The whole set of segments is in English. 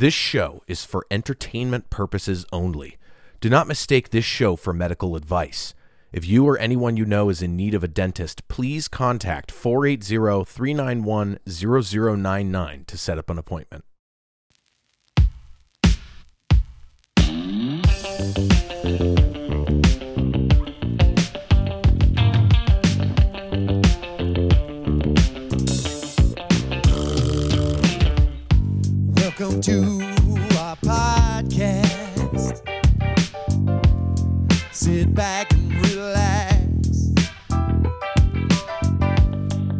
This show is for entertainment purposes only. Do not mistake this show for medical advice. If you or anyone you know is in need of a dentist, please contact 480 391 0099 to set up an appointment. Welcome to our podcast. Sit back and relax.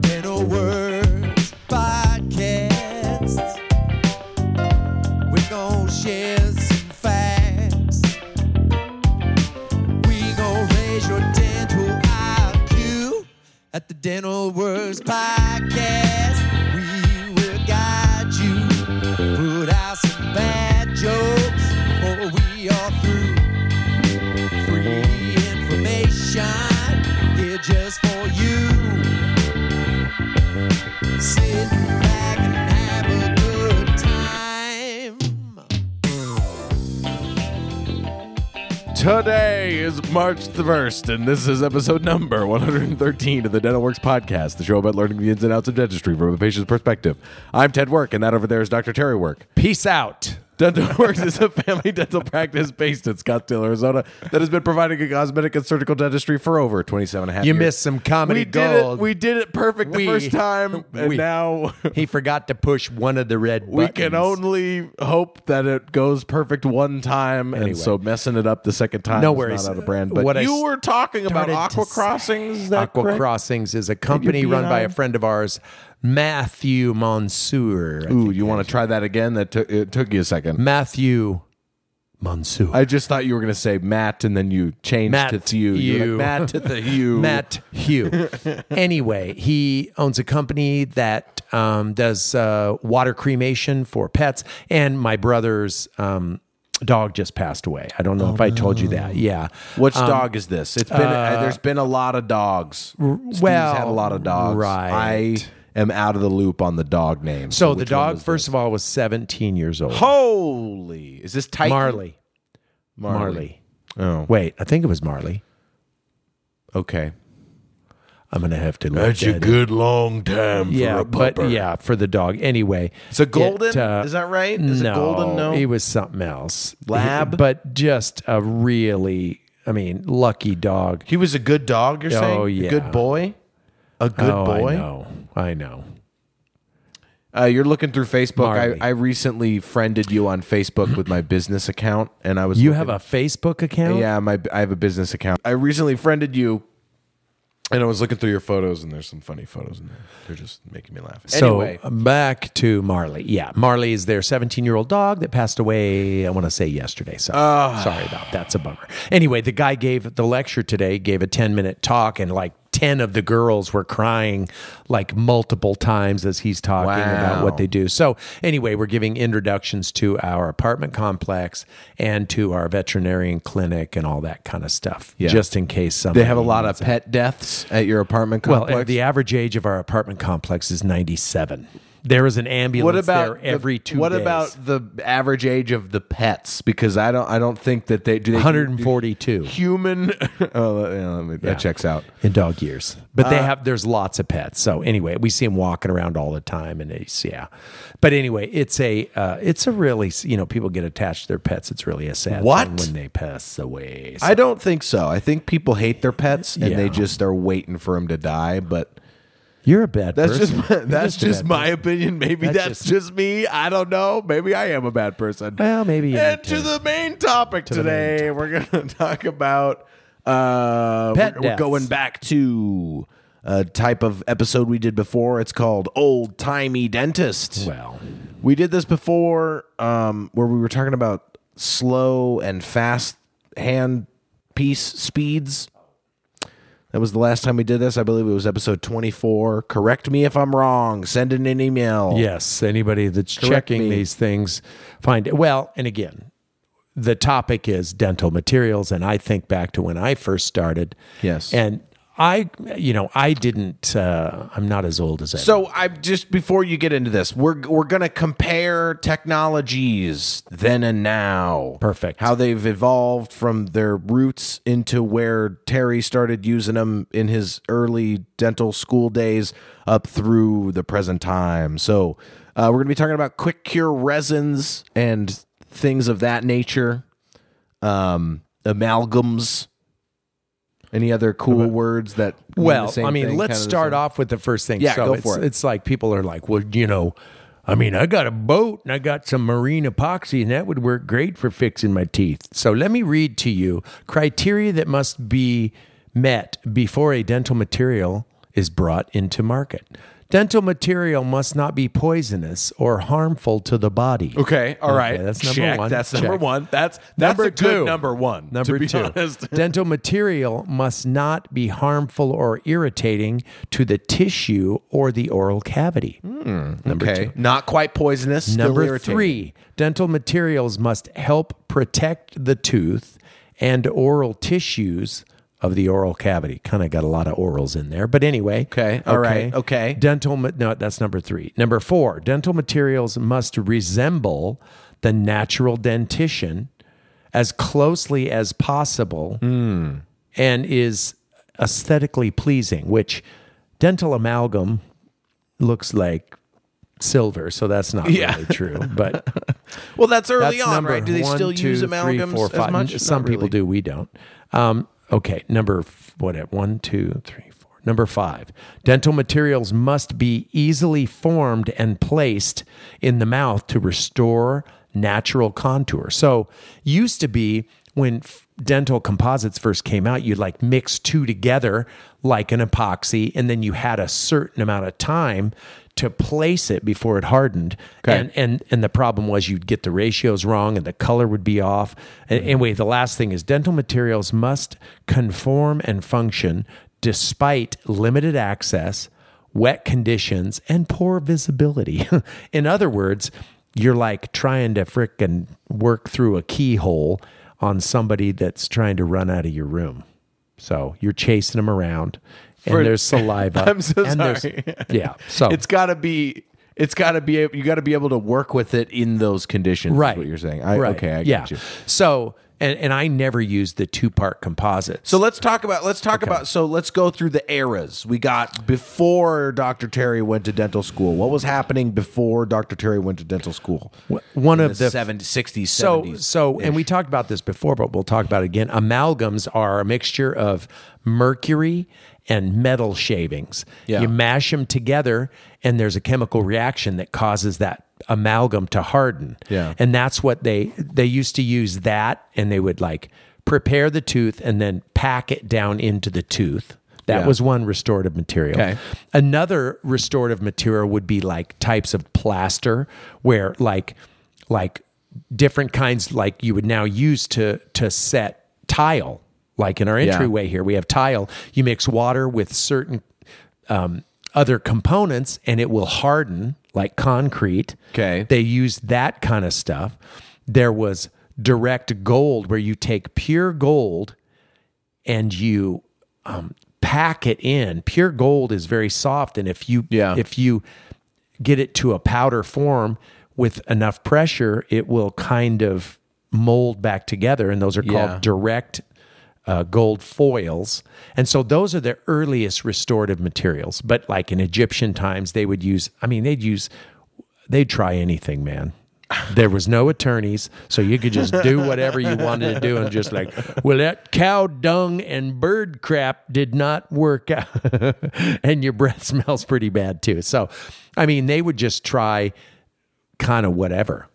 Dental Works Podcast. We're gonna share some facts. We're gonna raise your dental IQ at the Dental Works Podcast. Today is March the 1st, and this is episode number 113 of the Dental Works Podcast, the show about learning the ins and outs of dentistry from a patient's perspective. I'm Ted Work, and that over there is Dr. Terry Work. Peace out. Dental Works is a family dental practice based in Scottsdale, Arizona that has been providing a cosmetic and surgical dentistry for over 27 and a half You years. missed some comedy we did it. We did it perfect the first time, and we- now he forgot to push one of the red we can only hope that it goes perfect one time, and so messing it up the second time No is worries. not out of brand. But What I you were talking about started to Aqua say- Crossings. Is that Aqua correct? Crossings is a company run by a friend of ours, Matthew Mansour. I Ooh, think you want to try that again? That took it took you a second. Matthew Mansour. I just thought you were going to say Matt, and then you changed Matt to you. You're Hugh. like, Matt to the you. Matt Hugh. anyway, he owns a company that um, does uh, water cremation for pets, and my brother's um, dog just passed away. I don't know if I told you that. Yeah. Which dog is this? It's been uh, there's been a lot of dogs. Steve's well, had a lot of dogs. right. I am out of the loop on the dog name. So the dog, first of all, was 17 years old. holy is this Titan? Marley. Marley. Oh, Wait, I think it was Marley. okay. I'm gonna have to look. at it. good long time Yeah, but yeah, for the dog. Anyway, It's a golden. uh, is that right? Is no, it golden? No. he was something else. Lab? but just a really, I mean, lucky dog. He was a good dog. You're Oh, saying? A yeah. good boy. A good oh, boy. I know. I know. Uh, you're looking through Facebook. I, I recently friended you on Facebook with my business account, and I was You have a Facebook account? yeah. My I have a business account. I recently friended you, and I was looking through your photos, and there's some funny photos in there. They're just making me laugh. So anyway, back to Marley. Yeah, Marley is their 17 year old dog that passed away. I want to say yesterday. So Ah. sorry about that. That's a bummer. Anyway, the guy gave the lecture today. Gave a 10 minute talk, and like 10 of the girls were crying like multiple times as he's talking about what they do. So anyway, we're giving introductions to our apartment complex and to our veterinarian clinic and all that kind of stuff. Yeah. Just in case somebody they have a lot of needs it. pet deaths at your apartment Well, complex. uh, the average age of our apartment complex is 97. There is an ambulance what about there every the, two What days. about the average age of the pets? Because I don't. I don't think that they do. They 142 human. oh, yeah, let me- that checks out. in dog years? But they Uh, have there's lots of pets. So anyway, we see them walking around all the time, and it's yeah. But anyway, it's a uh, it's a really you know people get attached to their pets. It's really a sad What? thing when they pass away. So- I don't think so. I think people hate their pets and they just are waiting for them to die. But you're a bad that's person. just my, that's a just my person. opinion. Maybe That's that's, just- just, me. I don't know. Maybe I am a bad person. Well, maybe you And to to- the main topic the main today, we're going to talk about. Uh, Pet we're, we're going back to a type of episode we did before. It's called old timey dentist. Well, We did this before, um, where we were talking about slow and fast hand piece speeds. That was the last time we did this. I believe it was episode 24. Correct me if I'm wrong. Send in an email. Yes, anybody that's Correct checking me. these things find it. Well, and again, the topic is dental materials, and I think back to when I first started. Yes. and I, you know, I didn't. Uh, I'm not as old as I. So I just before you get into this, we're we're gonna compare technologies then and now. Perfect. How they've evolved from their roots into where Terry started using them in his early dental school days up through the present time. So uh, we're gonna be talking about quick cure resins and things of that nature. Um, amalgams. Any other cool words that mean the Well, same I mean, thing, let's kinda the start same? off with the first thing. Yeah, so go it's, for it. It's like people are like, well, you know, I mean, I got a boat and I got some marine epoxy, and that would work great for fixing my teeth. So let me read to you criteria that must be met before a dental material is brought into market. Dental material must not be poisonous or harmful to the body. Okay, all right. Okay, that's number Check. one. That's number Check. one. That's that's Number a good number one. Number two, dental material must not be harmful or irritating to the tissue or the oral cavity. Hmm, number okay, two. not quite poisonous. Number three, dental materials must help protect the tooth and oral tissues of the oral cavity. Kind of got a lot of orals in there, but anyway. Okay, all right, okay. Dental, ma- no, that's number three. Number four, dental materials must resemble the natural dentition as closely as possible Hmm. and is aesthetically pleasing, which dental amalgam looks like silver, so that's not Yeah. really true. But Well, that's early that's on, right? Do they one, still two, use three, amalgams four, as five. much? Some Not people really. do. We don't. Um, okay, number what? One, two, three, four. Number five. Dental materials must be easily formed and placed in the mouth to restore natural contour. So used to be when f- dental composites first came out, you'd like mix two together like an epoxy, and then you had a certain amount of time to place it before it hardened. Okay. And and and the problem was you'd get the ratios wrong and the color would be off. And mm-hmm. anyway, the last thing is dental materials must conform and function despite limited access, wet conditions, and poor visibility. In other words, you're like trying to frickin' work through a keyhole on somebody that's trying to run out of your room. So you're chasing them around, and For- there's saliva. I'm so and sorry. Yeah. So It's got to be. It's got to be. You got to be able to work with it in those conditions. right. what you're saying. I, right. Okay, I yeah. get you. So and and I never used the two part composite. So let's talk about. Let's talk about. So let's go through the eras. We got before Dr. Terry went to dental school. What was happening before Dr. Terry went to dental school? one In of the 70s, 60s, so 70s. so and we talked about this before but we'll talk about it again amalgams are a mixture of mercury and metal shavings Yeah. you mash them together and there's a chemical reaction that causes that amalgam to harden Yeah. and that's what they they used to use that and they would like prepare the tooth and then pack it down into the tooth that Yeah. was one restorative material Okay. Another restorative material would be like types of plaster where like like different kinds like you would now use to to set tile. Like in our Yeah. entryway here, we have tile. You mix water with certain um, other components and it will harden like concrete. Okay. They used that kind of stuff. There was direct gold where you take pure gold and you um, pack it in. Pure gold is very soft, and if you Yeah. if you get it to a powder form with enough pressure, it will kind of mold back together, and those are Yeah. called direct uh, gold foils. And so those are the earliest restorative materials. But like in Egyptian times, they would use. I mean, they'd use. They'd try anything, man. There was no attorneys, so you could just do whatever you wanted to do, and just like, well, that cow dung and bird crap did not work out, and your breath smells pretty bad too. So, I mean, they would just try kind of whatever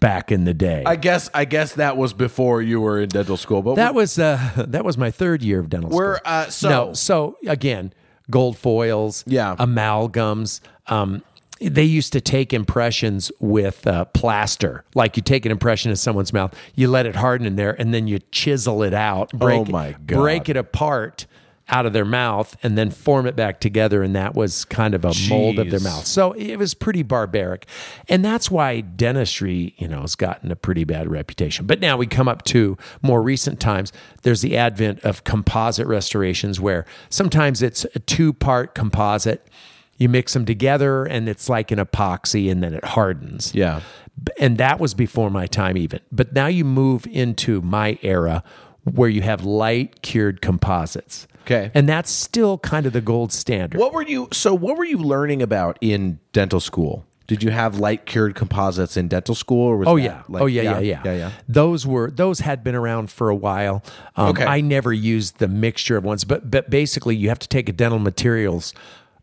back in the day. I guess. I guess that was before you were in dental school. But that was uh, that was my third year of dental We're, school. uh, so- no, so again, gold foils, Yeah. amalgams. Um, they used to take impressions with uh, plaster. Like you take an impression of someone's mouth, you let it harden in there, and then you chisel it out, break, Oh, my it, God. break it apart out of their mouth and then form it back together and that was kind of a mold of their mouth. So it was pretty barbaric. And that's why dentistry you know has gotten a pretty bad reputation. But now we come up to more recent times. There's the advent of composite restorations where sometimes it's a two part composite. You mix them together and it's like an epoxy and then it hardens. Yeah. and that was before my time even. But now you move into my era where you have light cured composites Okay. and that's still kind of the gold standard What were you? So, what were you learning about in dental school? Did you have light cured composites in dental school? Or was Oh that yeah. like- oh yeah, yeah, yeah, yeah, yeah. Those were those had been around for a while. Um, Okay. I never used the mixture of ones, but but basically you have to take a dental materials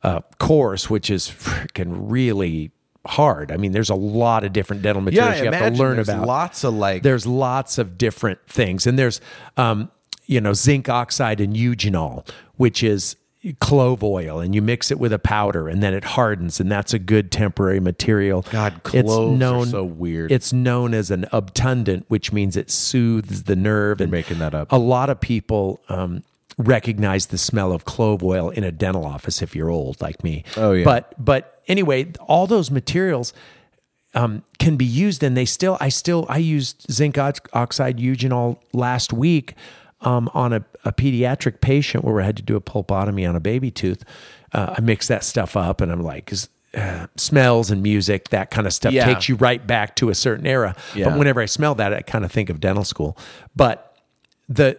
uh, course, which is freaking really hard. I mean, there's a lot of different dental materials I you have to learn there's about. lots of like. there's lots of different things, and there's um, you know zinc oxide and eugenol, which is clove oil, and you mix it with a powder, and then it hardens, and that's a good temporary material. God, cloves are so weird. It's known as an obtundant, which means it soothes the nerve. and making that up. A lot of people. Um, recognize the smell of clove oil in a dental office if you're old like me. Oh, yeah. But but anyway, all those materials um, can be used, and they still. I still. I used zinc oxide eugenol last week um, on a, a pediatric patient where I had to do a pulpotomy on a baby tooth. Uh, I mixed that stuff up, and I'm like. Uh, smells and music, that kind of stuff Yeah. takes you right back to a certain era. Yeah. But whenever I smell that, I kind of think of dental school. But the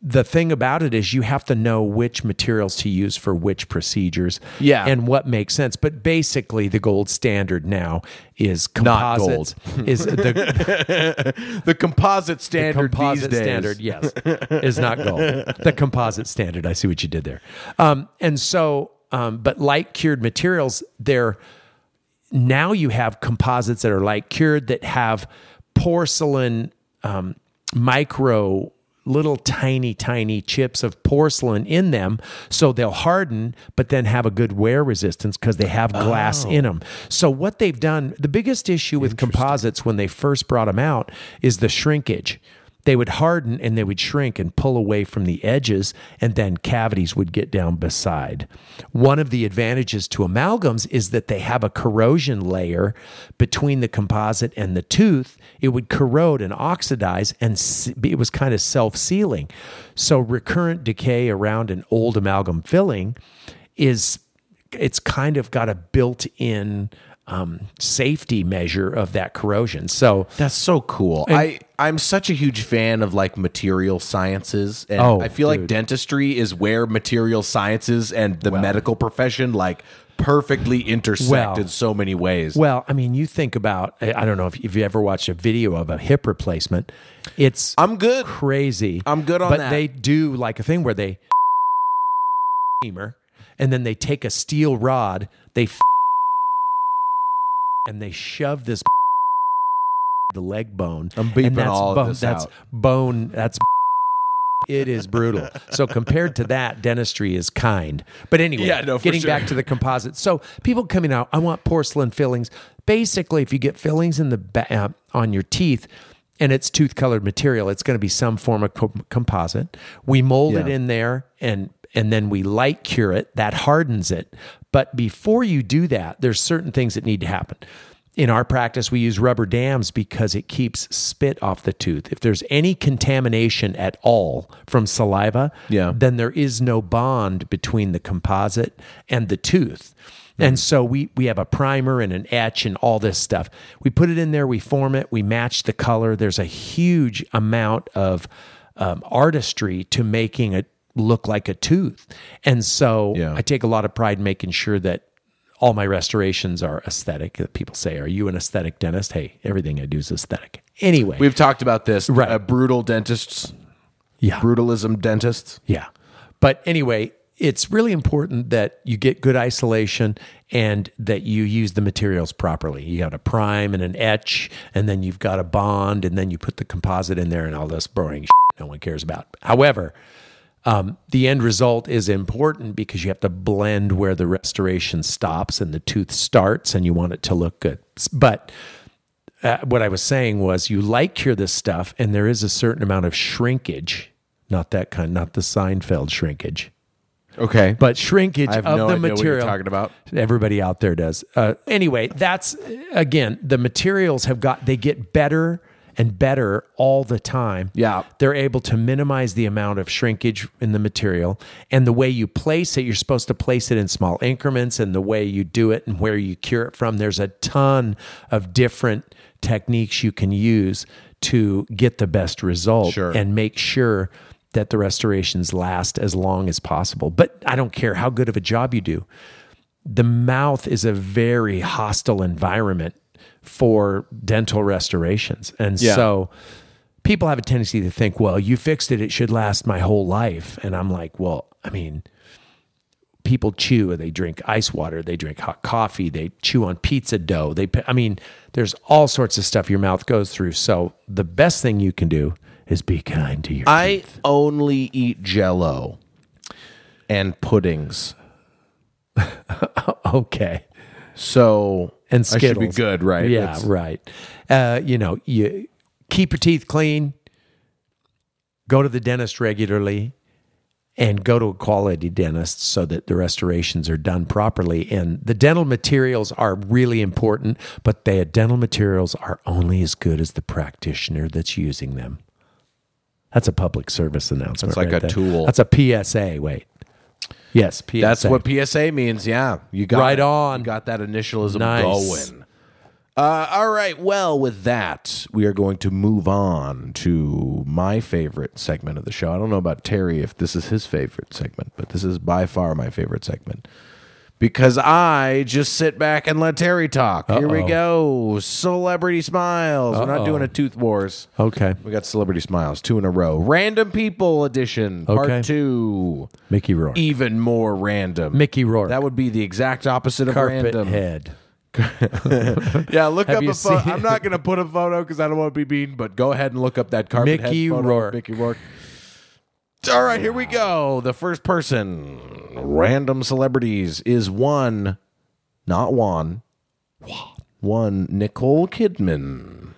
the thing about it is you have to know which materials to use for which procedures Yeah. and what makes sense. But basically the gold standard now is Not gold. is the, the composite standard the composite these days. standard yes is not gold. The composite standard. I see what you did there. Um, and so um, but light cured materials they're now you have composites that are light cured that have porcelain um, micro little tiny tiny chips of porcelain in them so they'll harden but then have a good wear resistance because they have glass in oh. them. So what they've done the biggest issue with composites when they first brought them out is the shrinkage they would harden and they would shrink and pull away from the edges, and then cavities would get down beside. One of the advantages to amalgams is that they have a corrosion layer between the composite and the tooth. It would corrode and oxidize, and it was kind of self sealing. So, recurrent decay around an old amalgam filling is it's kind of got a built in um, safety measure of that corrosion. So, That's so cool. I I'm such a huge fan of like material sciences, and Oh, I feel like dentistry is where material sciences and the medical profession like perfectly intersect Well- in so many ways. Well, I mean, you think about, I I don't know if, if you ever watched a video of a hip replacement. It's I'm good. crazy. I'm good on but that. But they do like a thing where they femur and then they take a steel rod, they and they shove this the leg bone. I'm beeping and that's all of bone, this that's out. bone. That's it is brutal. So compared to that, dentistry is kind. But anyway, Yeah, no, getting sure. back to the composite. So people coming out, I want porcelain fillings. Basically, if you get fillings in the ba- uh, on your teeth. And it's tooth colored material. It's going to be some form of co- composite. We mold it in there, and and then we light cure it. That hardens it. But before you do that, there's certain things that need to happen. In our practice, we use rubber dams because it keeps spit off the tooth. If there's any contamination at all from saliva, Yeah. then there is no bond between the composite and the tooth. And so we we have a primer and an etch and all this stuff. We put it in there, we form it, we match the color. There's a huge amount of um, artistry to making it look like a tooth. And so Yeah. I take a lot of pride in making sure that all my restorations are aesthetic. People say, "Are you an aesthetic dentist?" Hey, everything I do is aesthetic. Anyway, We've talked about this. Right. Uh, brutal dentists, yeah, brutalism dentists. Yeah. But anyway, it's really important that you get good isolation and that you use the materials properly. You got a prime and an etch, and then you've got a bond, and then you put the composite in there and all this boring shit no one cares about. However, um, the end result is important because you have to blend where the restoration stops and the tooth starts, and you want it to look good. But uh, what I was saying was you light cure this stuff, and there is a certain amount of shrinkage, not that kind, not the Seinfeld shrinkage, Okay. But shrinkage of no the idea what you're material. talking about. Everybody out there does. Uh, anyway, that's again the materials have got they get better and better all the time. Yeah. they're able to minimize the amount of shrinkage in the material and the way you place it. You're supposed to place it in small increments, and the way you do it and where you cure it from. There's a ton of different techniques you can use to get the best result Sure. and make sure that the restorations last as long as possible. But I don't care how good of a job you do. The mouth is a very hostile environment for dental restorations. And Yeah. so people have a tendency to think, well, you fixed it, it should last my whole life. And I'm like, well, I mean, people chew, they drink ice water, they drink hot coffee, they chew on pizza dough. They I mean, there's all sorts of stuff your mouth goes through. So the best thing you can do is be kind to your I only eat jello and puddings. okay. So And Skittles. I should be good, right? Yeah, It's- right. Uh, you know, you keep your teeth clean, go to the dentist regularly, and go to a quality dentist so that the restorations are done properly. And the dental materials are really important, but the dental materials are only as good as the practitioner that's using them. That's a public service announcement. It's like right a there. tool. That's a PSA. Wait. Yes, PSA. That's what PSA means. Yeah, you got Right it. on. You got that initialism Nice. going. Uh, all right. Well, with that, we are going to move on to my favorite segment of the show. I don't know about Terry if this is his favorite segment, but this is by far my favorite segment because I just sit back and let Terry talk. Here we Uh-oh. go. Celebrity smiles. We're not Uh-oh. doing a tooth wars. Okay. We got celebrity smiles, two in a row. Random people edition, part Okay. two. Mickey Rourke. Even more random. Mickey Rourke. That would be the exact opposite of Carpet random. head. Yeah, look Have up you a photo. seen- I'm not going to put a photo because I don't want to be mean, but go ahead and look up that carpet Mickey head photo. of Rourke. Mickey Rourke. All right, here we go. The first person, random celebrities, is one, not one, one Nicole Kidman.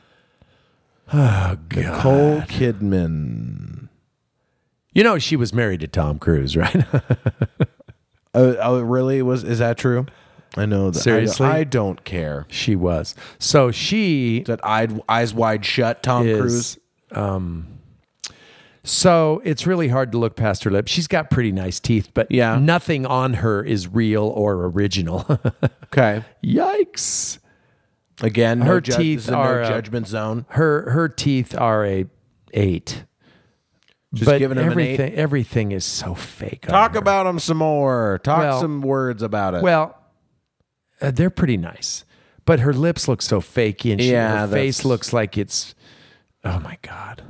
Oh, God. Nicole Kidman. You know, she was married to Tom Cruise, right? Oh, oh, really? Was is that true? I know that. Seriously? I, don't care. she was. So she That eyes, eyes wide shut, Tom is. Cruise. Um, So it's really hard to look past her lips. She's got pretty nice teeth, but Yeah. nothing on her is real or original. Okay. Yikes. Again, no Her ju- teeth are, no uh, judgment zone. Her her teeth are a eight. Just but giving eight. everything everything is so fake. Talk about them some more. Talk Well- some words about it. Well, uh, they're pretty nice, but her lips look so fakey, and she, Yeah, her face looks like it's oh my god,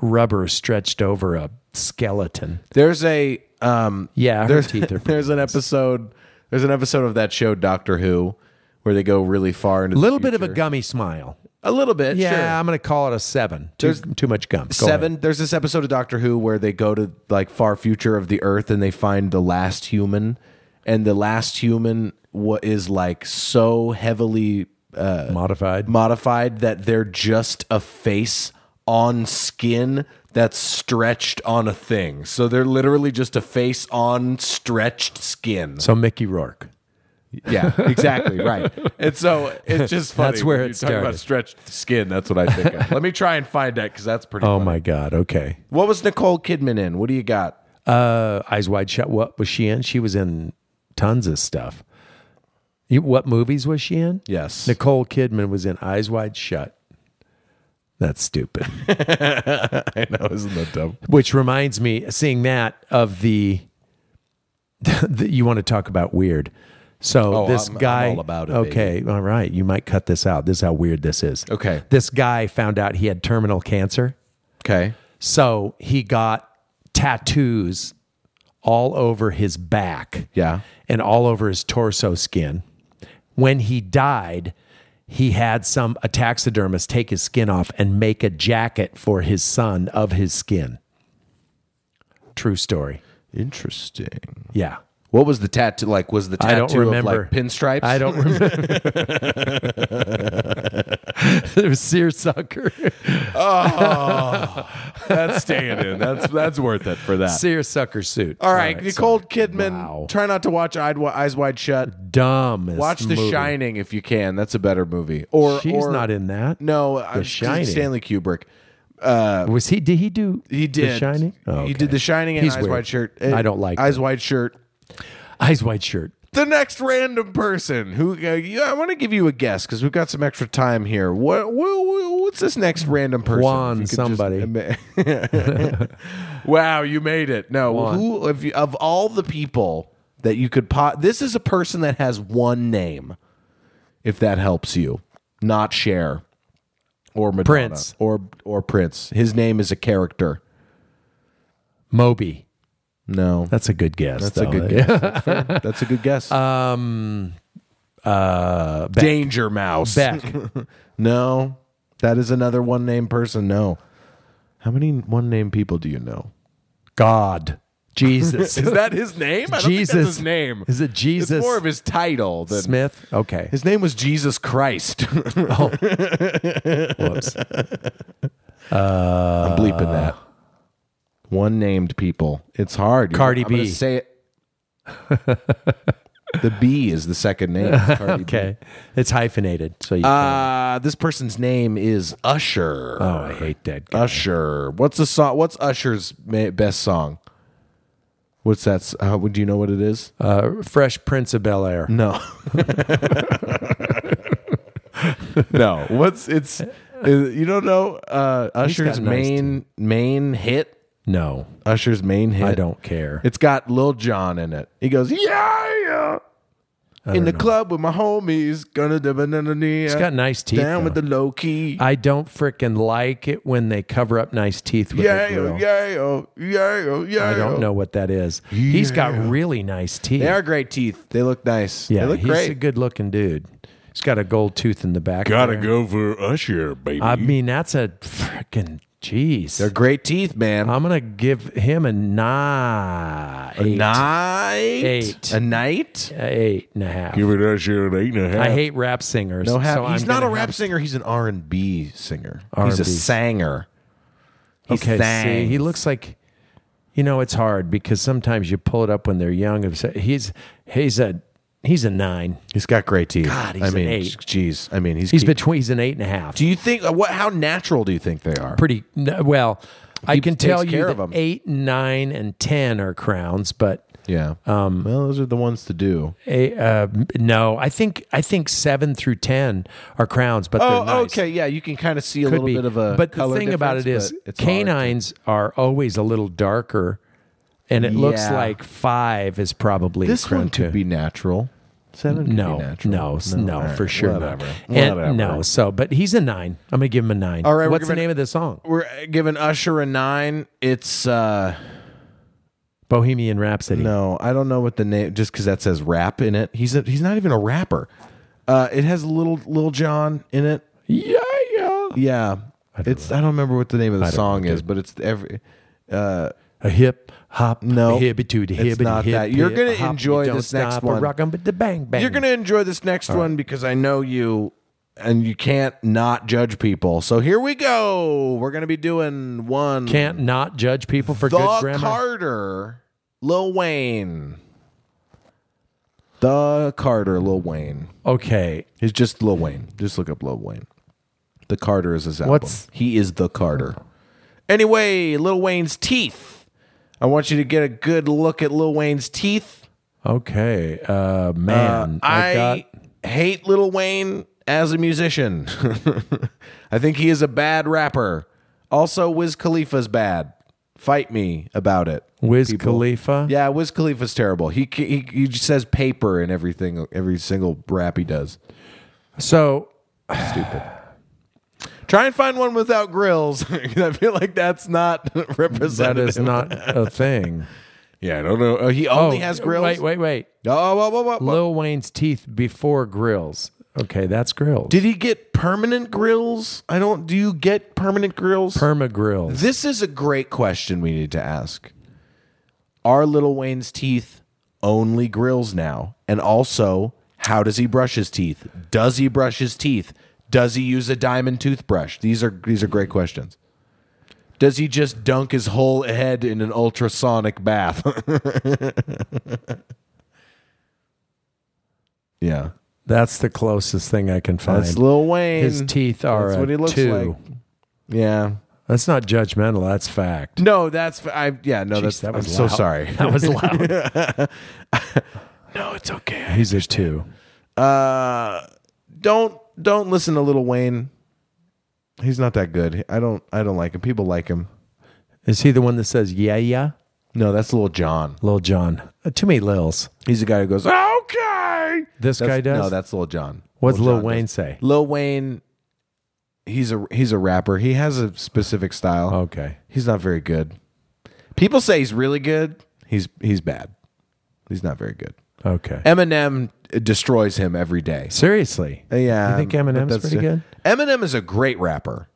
rubber stretched over a skeleton. there's a um, Yeah, her there's, teeth are. there's an episode. There's an episode of that show Doctor Who where they go really far into A little bit of a gummy smile. a little bit. Yeah, sure. I'm going to call it a seven. Too, There's too much gum. Go Seven. ahead. There's this episode of Doctor Who where they go to like far future of the Earth and they find the last human, and the last human what is like so heavily uh, Modified. modified that they're just a face on skin that's stretched on a thing. So they're literally just a face on stretched skin. So Mickey Rourke. Yeah, exactly right. And so it's just funny. That's where it's it you talk about stretched skin. That's what I think. of. Let me try and find that because that's pretty. Oh funny. my God. Okay. What was Nicole Kidman in? What do you got? Uh, Eyes Wide Shut. What was she in? She was in tons of stuff. You, what movies was she in? Yes. Nicole Kidman was in Eyes Wide Shut. That's stupid. I know, isn't that dumb? Which reminds me, seeing that of the, the you want to talk about weird. So Oh, this I'm- I'm guy, all about it, okay, all right, you might cut this out. This is how weird this is. Okay. this guy found out he had terminal cancer, Okay. so he got tattoos all over his back, Yeah. and all over his torso skin. When he died, he had some a taxidermist take his skin off and make a jacket for his son of his skin. True story. Interesting. Yeah. What was the tattoo like? Was the I tattoo don't remember. of like pinstripes? I don't remember. it was seersucker. Oh, that's staying in. That's that's worth it for that. Seersucker suit. All right, Nicole Kidman. Wow. Try not to watch Eyed- Eyes Wide Shut. Dumb. Watch The Shining if you can. That's a better movie. Or She's or, not in that. No, The Shining. Stanley Kubrick. Uh, was he? Did he do? He did The Shining. Oh, He did The Shining and He's Eyes weird. Wide Shirt. I don't like Eyes them. Wide Shirt. Eyes wide shirt. The next random person who uh, you, I want to give you a guess because we've got some extra time here. What, what what's this next random person? Juan If you could just somebody. wow, you made it. No, who of you, of all the people that you could pot? This is a person that has one name. If that helps you, not Cher or Madonna Prince. or or Prince. His name is a character. Moby. No, That's a good guess. that's a good guess. That's. That's a good guess. Um, uh, Beck. Danger Mouse. Beck. No, that is another one name person. No. How many one name people do you know? God. Jesus. Is that his name? I don't think Jesus. that's his name. Is it Jesus? It's more of his title than Smith? Okay. his name was Jesus Christ. Whoops. I'm bleeping that. One named people. It's hard. Cardi B. Say it. the B is the second name. Cardi B. Okay. It's hyphenated. So you Uh, this person's name is Usher. Oh, I hate that guy. Usher. What's the song? What's Usher's ma- best song? What's that? Uh, would you know what it is? Uh, Fresh Prince of Bel Air. No. no. What's it's? you don't know uh, Usher's got nice main main hit. No, Usher's main hit. I don't care. It's got Lil Jon in it. He goes, yeah, yeah. In the club with my homies, gonna do banana. It's got nice teeth. down with though. the low key. I don't frickin' like it when they cover up nice teeth with yeah, a grill. yeah, yeah, yeah. I don't know what that is. He's got really nice teeth. They are great teeth. They look nice. yeah, they look he's great. a good looking dude. He's got a gold tooth in the back. Gotta there. go for Usher, baby. I mean, that's a frickin' jeez. They're great teeth, man. I'm gonna give him a nine, a eight, night, Eight. a night. a eight and a half. Give it Usher an eight and a half. I hate rap singers. No, half. so he's I'm not a gonna rap have- singer. He's an R and B singer. He's a R&B. sanger. He Okay, see, he looks like, you know, it's hard because sometimes you pull it up when they're young. He's he's a he's a nine. He's got great teeth. God, he's I an mean, eight. Jeez, I mean, he's He's keep- between he's an eight and a half. Do you think uh, what? How natural do you think they are? Pretty well. I can tell you that 'em. eight, nine, and ten are crowns, but Yeah. Um. Well, those are the ones to do. a, uh, no, I think I think seven through ten are crowns, but Oh, they're nice. okay. Yeah, you can kind of see a Could little be. bit of a. but the thing about it is, canines are always a little darker, and it looks Yeah. like five is probably This a crown one could too. be natural. Seven. Could No, be natural. no, s- no, all right, for sure. Whatever. not. And Whatever. no, so but he's a nine. I'm gonna give him a nine. All right, we're what's the giving- name of the song? We're giving Usher a nine. It's uh Bohemian Rhapsody. no, I don't know what the name. Just because that says rap in it, he's a, he's not even a rapper. Uh, it has little Lil Jon in it. Yeah, yeah. Yeah, it's I don't remember what the name of the don't song is, but it's every. Uh, A hip hop, No, a the it's not hip, that. You're hip, gonna hop, enjoy you this next one. Rockin' with the bang bang. You're gonna enjoy this next one because I know you, and you can't not judge people. So here we go. We're gonna be doing one. can't not judge people for the good grammar. Carter, Lil Wayne. The Carter, Lil Wayne. okay, He's just Lil Wayne. Just look up Lil Wayne. The Carter is his album. What's- he is the Carter. Anyway, Lil Wayne's teeth. I want you to get a good look at Lil Wayne's teeth. okay, uh, man, Uh, I, I got hate Lil Wayne as a musician. I think he is a bad rapper. Also, Wiz Khalifa's bad. Fight me about it. Wiz people. Khalifa. Yeah, Wiz Khalifa's terrible. He, he he just says paper in everything, every single rap he does. So Stupid. Try and find one without grills. I feel like that's not that representative. is not a thing. Yeah, I don't know. Oh, he only Oh, has grills. Wait, wait, wait. Oh, whoa, whoa, whoa, whoa. Lil Wayne's teeth before grills. Okay, that's grills. Did he get permanent grills? I don't. Do you get permanent grills? Perma grills. This is a great question we need to ask. Are Little Wayne's teeth only grills now? And also, how does he brush his teeth? Does he brush his teeth? Does he use a diamond toothbrush? These are these are great questions. Does he just dunk his whole head in an ultrasonic bath? yeah. That's the closest thing I can find. That's Lil Wayne. His teeth are That's what he looks two. like. Yeah. That's not judgmental. That's fact. No, that's I. Yeah, no, Jeez, that's. that I'm was so sorry. That was loud. no, it's okay. He's a two. Uh, don't don't listen to Little Wayne. He's not that good. I don't I don't like him. People like him. Is he the one that says yeah yeah? No, that's Little John. Lil Jon. Uh, too many Lils. He's the guy who goes okay. This That's- guy does. No, that's Little John. What's Lil Jon Wayne does. say? Lil Wayne. He's a he's a rapper. He has a specific style. Okay. He's not very good. People say he's really good. He's he's bad. He's not very good. Okay. Eminem destroys him every day. Seriously. Yeah, You think Eminem's pretty good? Eminem is a great rapper.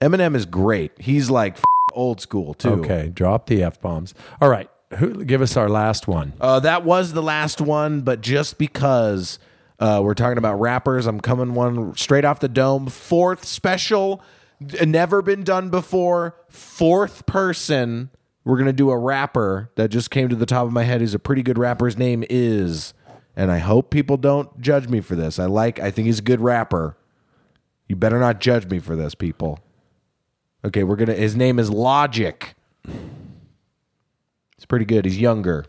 Eminem is great. He's like f- old school too. Okay. Drop the f bombs. All right. Who, give us our last one. Uh, that was the last one, but just because uh, we're talking about rappers, I'm coming one straight off the dome. Fourth special, never been done before. Fourth person. We're gonna do a rapper that just came to the top of my head. He's a pretty good rapper. His name is, and I hope people don't judge me for this. I like. I think he's a good rapper. You better not judge me for this, people. Okay, we're gonna. His name is Logic. He's pretty good. He's younger.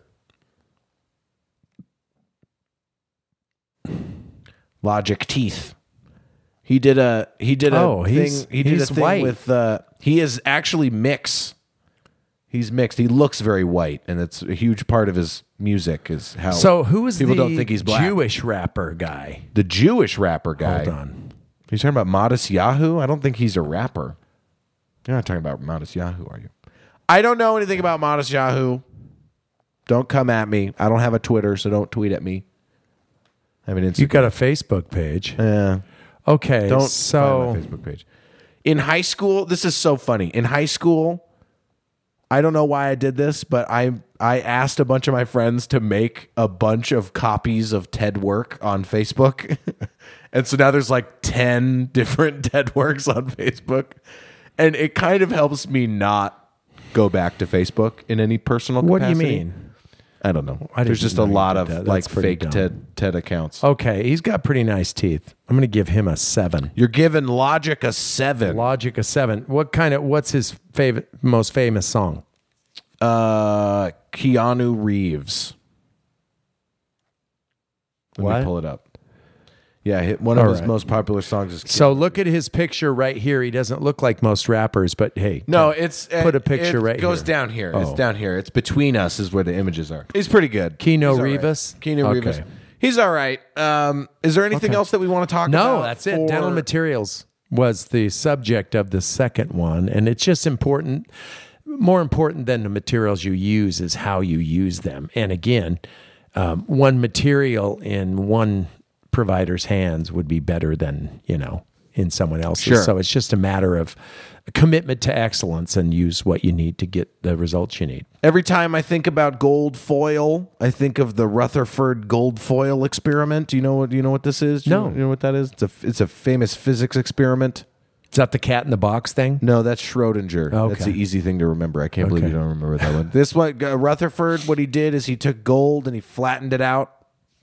Logic Teeth. He did a he did a Oh, thing. he's- He did he's a thing white. with. Uh, he is actually mix. He's mixed. He looks very white, and it's a huge part of his music. Is how So who is people the don't think he's black. Jewish rapper guy? The Jewish rapper guy. Hold on. You talking about Matisyahu? I don't think he's a rapper. You're not talking about Matisyahu, are you? I don't know anything about Matisyahu. Don't come at me. I don't have a Twitter, so don't tweet at me. I have an Instagram. You got a Facebook page. Yeah. Okay. Don't so find my Facebook page. In high school, this is so funny. In high school, I don't know why I did this, but I I asked a bunch of my friends to make a bunch of copies of TED work on Facebook. and so now there's like 10 different TED works on Facebook. And it kind of helps me not go back to Facebook in any personal what do you capacity. mean? I don't know. I There's just a lot of that. like fake dumb. TED TED accounts. Okay, he's got pretty nice teeth. I'm going to give him a seven. You're giving Logic a 7. Logic a seven. What kind of? What's his favorite, most famous song? Uh, Keanu Reeves. Let What? me pull it up. Yeah, one of All his right. most popular songs is. So look at his picture right here. He doesn't look like most rappers, but hey, no, it's Put a picture it right It Goes here. down here. It's Oh. down here. It's between us is where the images are. He's pretty good. Keanu He's all right. Reeves? Keanu Okay. Reeves. He's all right. Um, is there anything Okay. else that we want to talk about? No, that's it. Dental materials was the subject of the second one, and it's just important. More important than the materials you use is how you use them. And again, um, one material in one provider's hands would be better than you know in someone else's. Sure. So it's just a matter of commitment to excellence and use what you need to get the results you need. Every time I think about gold foil, I think of the Rutherford gold foil experiment. Do you know what? Do you know what this is? Do you No. know, you know what that is? It's a it's a famous physics experiment. Is that the cat in the box thing? No, that's Schrodinger. That's the easy thing to remember. I can't believe you don't remember that one. This one, uh, Rutherford, what he did is he took gold and he flattened it out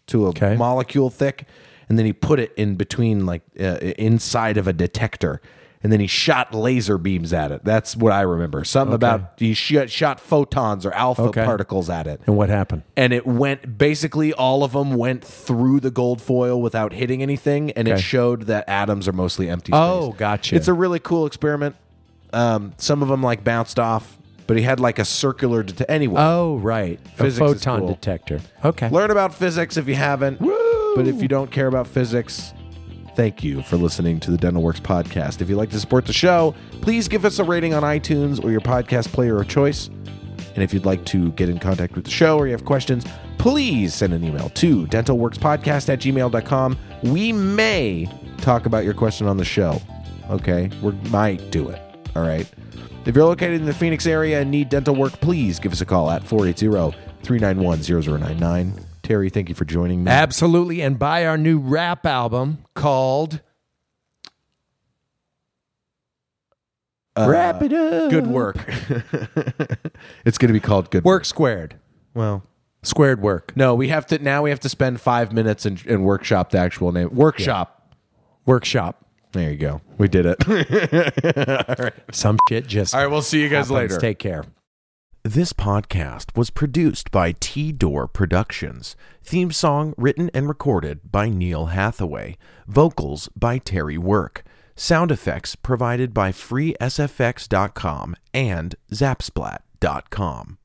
to a Okay. molecule thick, and then he put it in between, like uh, inside of a detector, and then he shot laser beams at it. That's what I remember. Something about he shot, shot photons or alpha Okay. particles at it And what happened? and it went basically all of them went through the gold foil without hitting anything and it showed that atoms are mostly empty space. Oh, gotcha. it's a really cool experiment um, some of them like bounced off but he had like a circular det- anyway Oh, right. Physics a is photon cool. detector. Okay. learn about physics if you haven't but if you don't care about physics thank you for listening to the dental works podcast if you'd like to support the show please give us a rating on itunes or your podcast player of choice and if you'd like to get in contact with the show or you have questions, please send an email to dentalworkspodcast at gmail.com. We may talk about your question on the show. Okay? We might do it. All right? If you're located in the Phoenix area and need dental work, please give us a call at 480 391 0099. Terry, thank you for joining me. Absolutely. And buy our new rap album called uh, Wrap It Up. Good work. it's going to be called Good Work squared. Well, Squared work. no, we have to now. We have to spend five minutes and, and workshop the actual name. Workshop. Workshop. There you go. We did it. Some shit just. All right, we'll see you guys happens. later. Take care. This podcast was produced by T Door Productions. Theme song written and recorded by Neil Hathaway. Vocals by Terry Work. Sound effects provided by FreeSFX.com and Zapsplat.com.